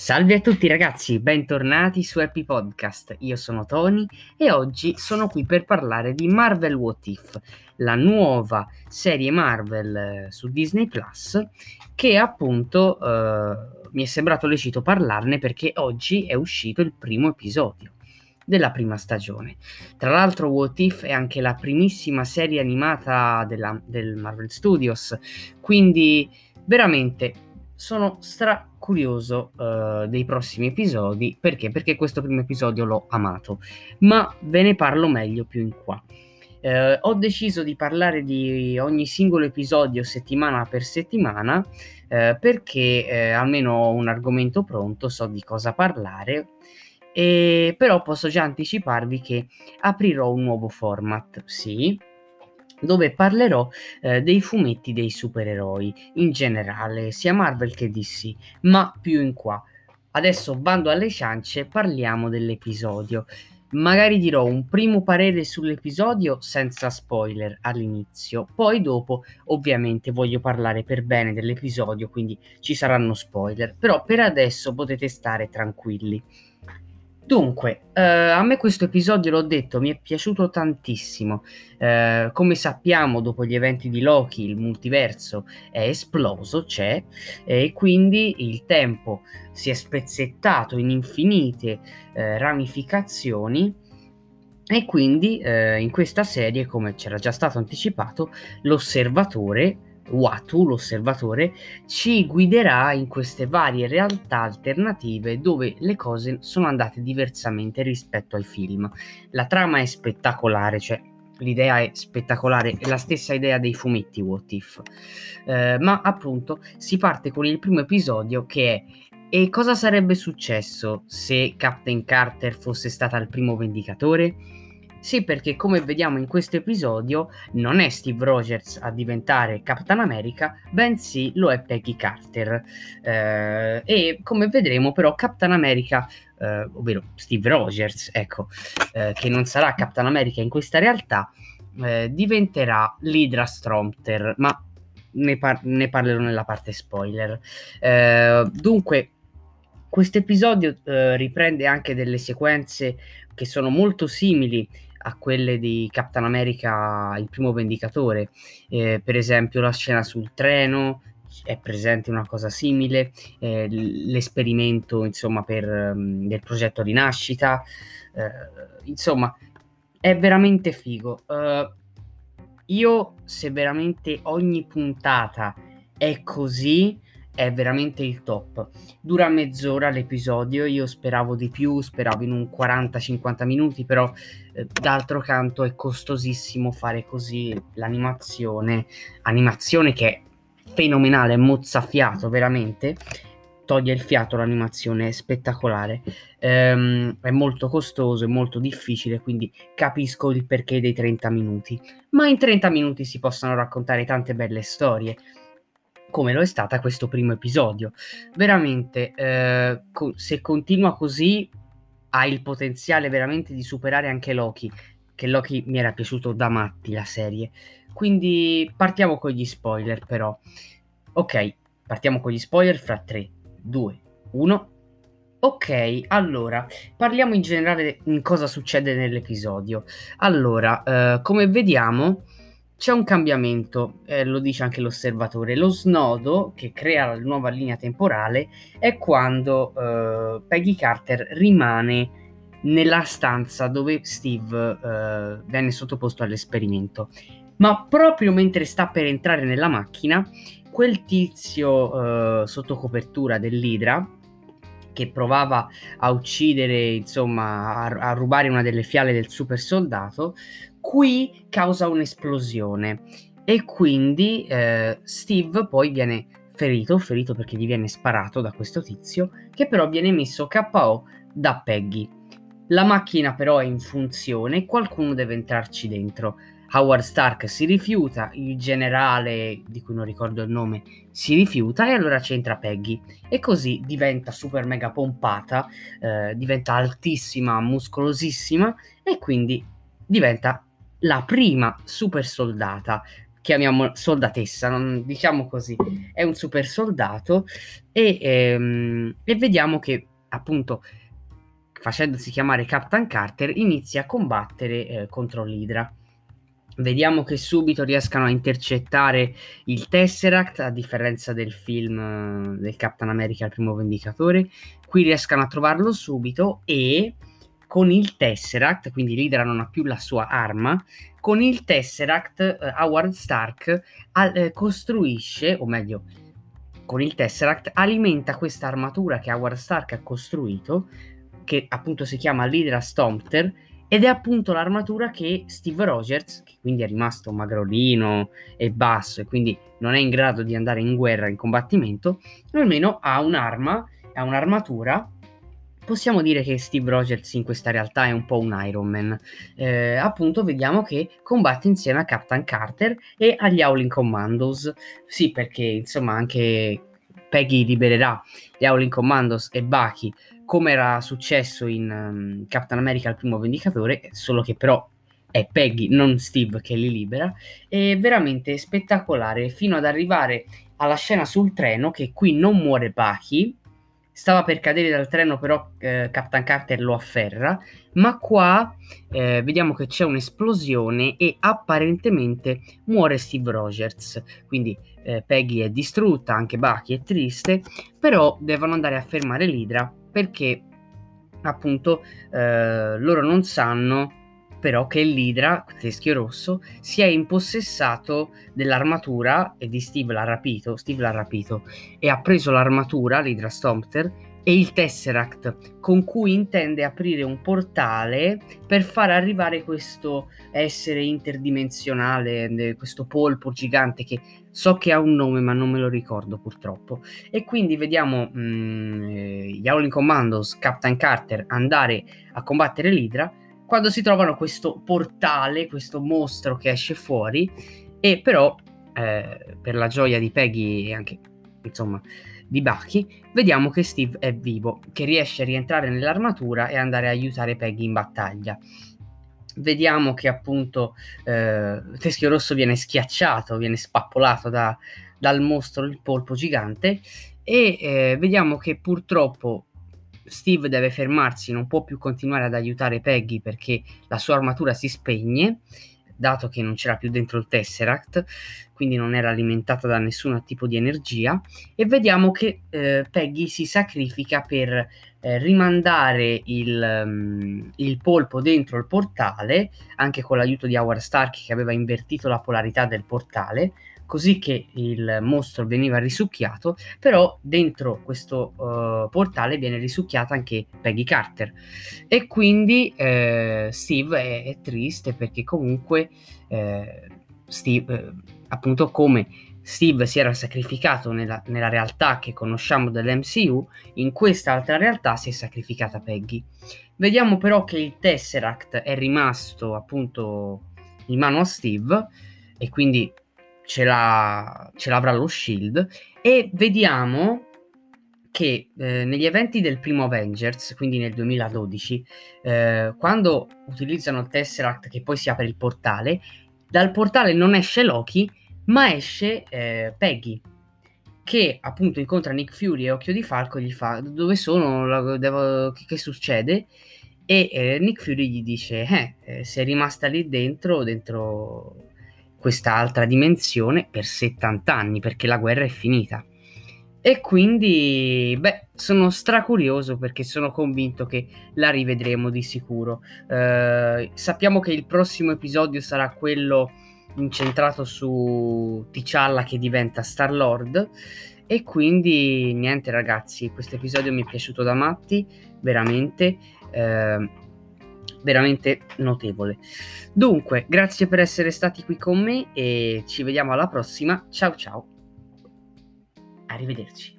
Salve a tutti ragazzi, bentornati su Happy Podcast. Io sono Tony e oggi sono qui per parlare di Marvel What If, la nuova serie Marvel eh, su Disney Plus che appunto eh, mi è sembrato lecito parlarne perché oggi è uscito il primo episodio della prima stagione. Tra l'altro What If è anche la primissima serie animata della, del Marvel Studios, quindi veramente sono stra curioso uh, dei prossimi episodi perché? Perché questo primo episodio l'ho amato, ma ve ne parlo meglio più in qua. Uh, ho deciso di parlare di ogni singolo episodio settimana per settimana uh, perché almeno ho un argomento pronto, so di cosa parlare. E però posso già anticiparvi che aprirò un nuovo format, sì, dove parlerò eh, dei fumetti dei supereroi in generale, sia Marvel che DC, ma più in qua. Adesso bando alle ciance, parliamo dell'episodio. Magari dirò un primo parere sull'episodio senza spoiler all'inizio, poi dopo ovviamente voglio parlare per bene dell'episodio, quindi ci saranno spoiler, però per adesso potete stare tranquilli. Dunque, eh, a me questo episodio, l'ho detto, mi è piaciuto tantissimo. Eh, come sappiamo, dopo gli eventi di Loki, il multiverso è esploso, c'è, e quindi il tempo si è spezzettato in infinite eh, ramificazioni. E quindi eh, in questa serie, come c'era già stato anticipato, l'osservatore Watu, l'osservatore, ci guiderà in queste varie realtà alternative dove le cose sono andate diversamente rispetto ai film. La trama è spettacolare, cioè l'idea è spettacolare, è la stessa idea dei fumetti What If. Eh, ma appunto si parte con il primo episodio che è e cosa sarebbe successo se Captain Carter fosse stata il primo vendicatore? Sì, perché come vediamo in questo episodio non è Steve Rogers a diventare Capitan America, bensì lo è Peggy Carter. Eh, e come vedremo però Capitan America, eh, ovvero Steve Rogers, ecco, eh, che non sarà Capitan America in questa realtà, eh, diventerà l'Hydra Stromter, ma ne, par- ne, parlerò nella parte spoiler. Eh, dunque, questo episodio eh, riprende anche delle sequenze che sono molto simili a quelle di Captain America il primo vendicatore. Eh, per esempio la scena sul treno è presente una cosa simile eh, l'esperimento insomma per um, del progetto rinascita eh, insomma è veramente figo. Uh, io se veramente ogni puntata è così è veramente il top. Dura mezz'ora l'episodio, io speravo di più, speravo in un 40-50 minuti, però eh, d'altro canto è costosissimo fare così l'animazione, animazione che è fenomenale, mozzafiato veramente, toglie il fiato l'animazione, è spettacolare, ehm, è molto costoso, è molto difficile, quindi capisco il perché dei 30 minuti, ma in 30 minuti si possono raccontare tante belle storie come lo è stata questo primo episodio. Veramente, eh, co- se continua così, ha il potenziale veramente di superare anche Loki, che Loki mi era piaciuto da matti la serie. Quindi partiamo con gli spoiler però. Ok, partiamo con gli spoiler fra 3, 2, 1. Ok, allora, parliamo in generale di cosa succede nell'episodio. Allora, eh, come vediamo, c'è un cambiamento, eh, lo dice anche l'osservatore. Lo snodo che crea la nuova linea temporale è quando eh, Peggy Carter rimane nella stanza dove Steve eh, venne sottoposto all'esperimento. Ma proprio mentre sta per entrare nella macchina, quel tizio eh, sotto copertura dell'Idra che provava a uccidere, insomma, a, a, rubare una delle fiale del super soldato, qui causa un'esplosione e quindi eh, Steve poi viene ferito, ferito perché gli viene sparato da questo tizio, che però viene messo KO da Peggy. La macchina però è in funzione e qualcuno deve entrarci dentro. Howard Stark si rifiuta, il generale, di cui non ricordo il nome, si rifiuta e allora c'entra Peggy. E così diventa super mega pompata, eh, diventa altissima, muscolosissima e quindi diventa la prima super soldata chiamiamo soldatessa, non, diciamo così, è un super soldato e, ehm, e vediamo che appunto facendosi chiamare Captain Carter inizia a combattere eh, contro l'Idra. Vediamo che subito riescano a intercettare il Tesseract, a differenza del film eh, del Captain America, il primo Vendicatore. Qui riescano a trovarlo subito e con il Tesseract, quindi l'Idra non ha più la sua arma, con il Tesseract eh, Howard Stark eh, costruisce, o meglio, con il Tesseract alimenta questa armatura che Howard Stark ha costruito, che appunto si chiama l'Hydra Stompter, ed è appunto l'armatura che Steve Rogers, che quindi è rimasto magrolino e basso e quindi non è in grado di andare in guerra, in combattimento, almeno ha un'arma, ha un'armatura. Possiamo dire che Steve Rogers in questa realtà è un po' un Iron Man. Eh, appunto, vediamo che combatte insieme a Captain Carter e agli Howling Commandos. Sì, perché insomma anche Peggy libererà gli Howling Commandos e Bucky come era successo in um, Captain America il primo Vendicatore, solo che però è Peggy, non Steve, che li libera. È veramente spettacolare fino ad arrivare alla scena sul treno che qui non muore Bucky. Stava per cadere dal treno, però eh, Captain Carter lo afferra. Ma qua eh, vediamo che c'è un'esplosione e apparentemente muore Steve Rogers. Quindi eh, Peggy è distrutta, anche Bucky è triste. Però devono andare a fermare l'Idra perché appunto eh, loro non sanno però che l'Idra, teschio rosso, si è impossessato dell'armatura e di Steve l'ha rapito, Steve l'ha rapito e ha preso l'armatura, l'Idra Stompter, e il Tesseract con cui intende aprire un portale per far arrivare questo essere interdimensionale, questo polpo gigante che so che ha un nome ma non me lo ricordo purtroppo. E quindi vediamo mh, mm, eh, gli Commandos, Captain Carter andare a combattere l'Idra quando si trovano questo portale, questo mostro che esce fuori e però eh, per la gioia di Peggy e anche insomma di Bucky, vediamo che Steve è vivo, che riesce a rientrare nell'armatura e andare a aiutare Peggy in battaglia. Vediamo che appunto eh, Teschio Rosso viene schiacciato, viene spappolato da, dal mostro, il polpo gigante, e eh, vediamo che purtroppo Steve deve fermarsi, non può più continuare ad aiutare Peggy perché la sua armatura si spegne dato che non c'era più dentro il Tesseract, quindi non era alimentata da nessun tipo di energia, e vediamo che eh, Peggy si sacrifica per eh, rimandare il, um, il, polpo dentro il portale, anche con l'aiuto di Howard Stark che aveva invertito la polarità del portale, così che il mostro veniva risucchiato, però dentro questo uh, portale viene risucchiata anche Peggy Carter e quindi eh, Steve è, è, triste perché comunque eh, Steve, eh, appunto come Steve si era sacrificato nella, nella, realtà che conosciamo dell'MCU, in questa altra realtà si è sacrificata Peggy. Vediamo però che il Tesseract è rimasto appunto in mano a Steve e quindi ce, l'ha, ce l'avrà lo Shield e vediamo che eh, negli eventi del primo Avengers, quindi nel 2012, eh, quando utilizzano il Tesseract che poi si apre il portale, dal portale non esce Loki, ma esce eh, Peggy, che appunto incontra Nick Fury e Occhio di Falco e gli fa dove sono, devo, che, succede? E eh, Nick Fury gli dice, eh, eh, sei rimasta lì dentro, dentro questa altra dimensione per 70 anni perché la guerra è finita. E quindi, beh, sono stracurioso perché sono convinto che la rivedremo di sicuro. Eh, sappiamo che il prossimo episodio sarà quello incentrato su T'Challa che diventa Star Lord. E quindi, niente, ragazzi, questo episodio mi è piaciuto da matti, veramente. Eh, veramente notevole. Dunque, grazie per essere stati qui con me e ci vediamo alla prossima. Ciao ciao. Arrivederci.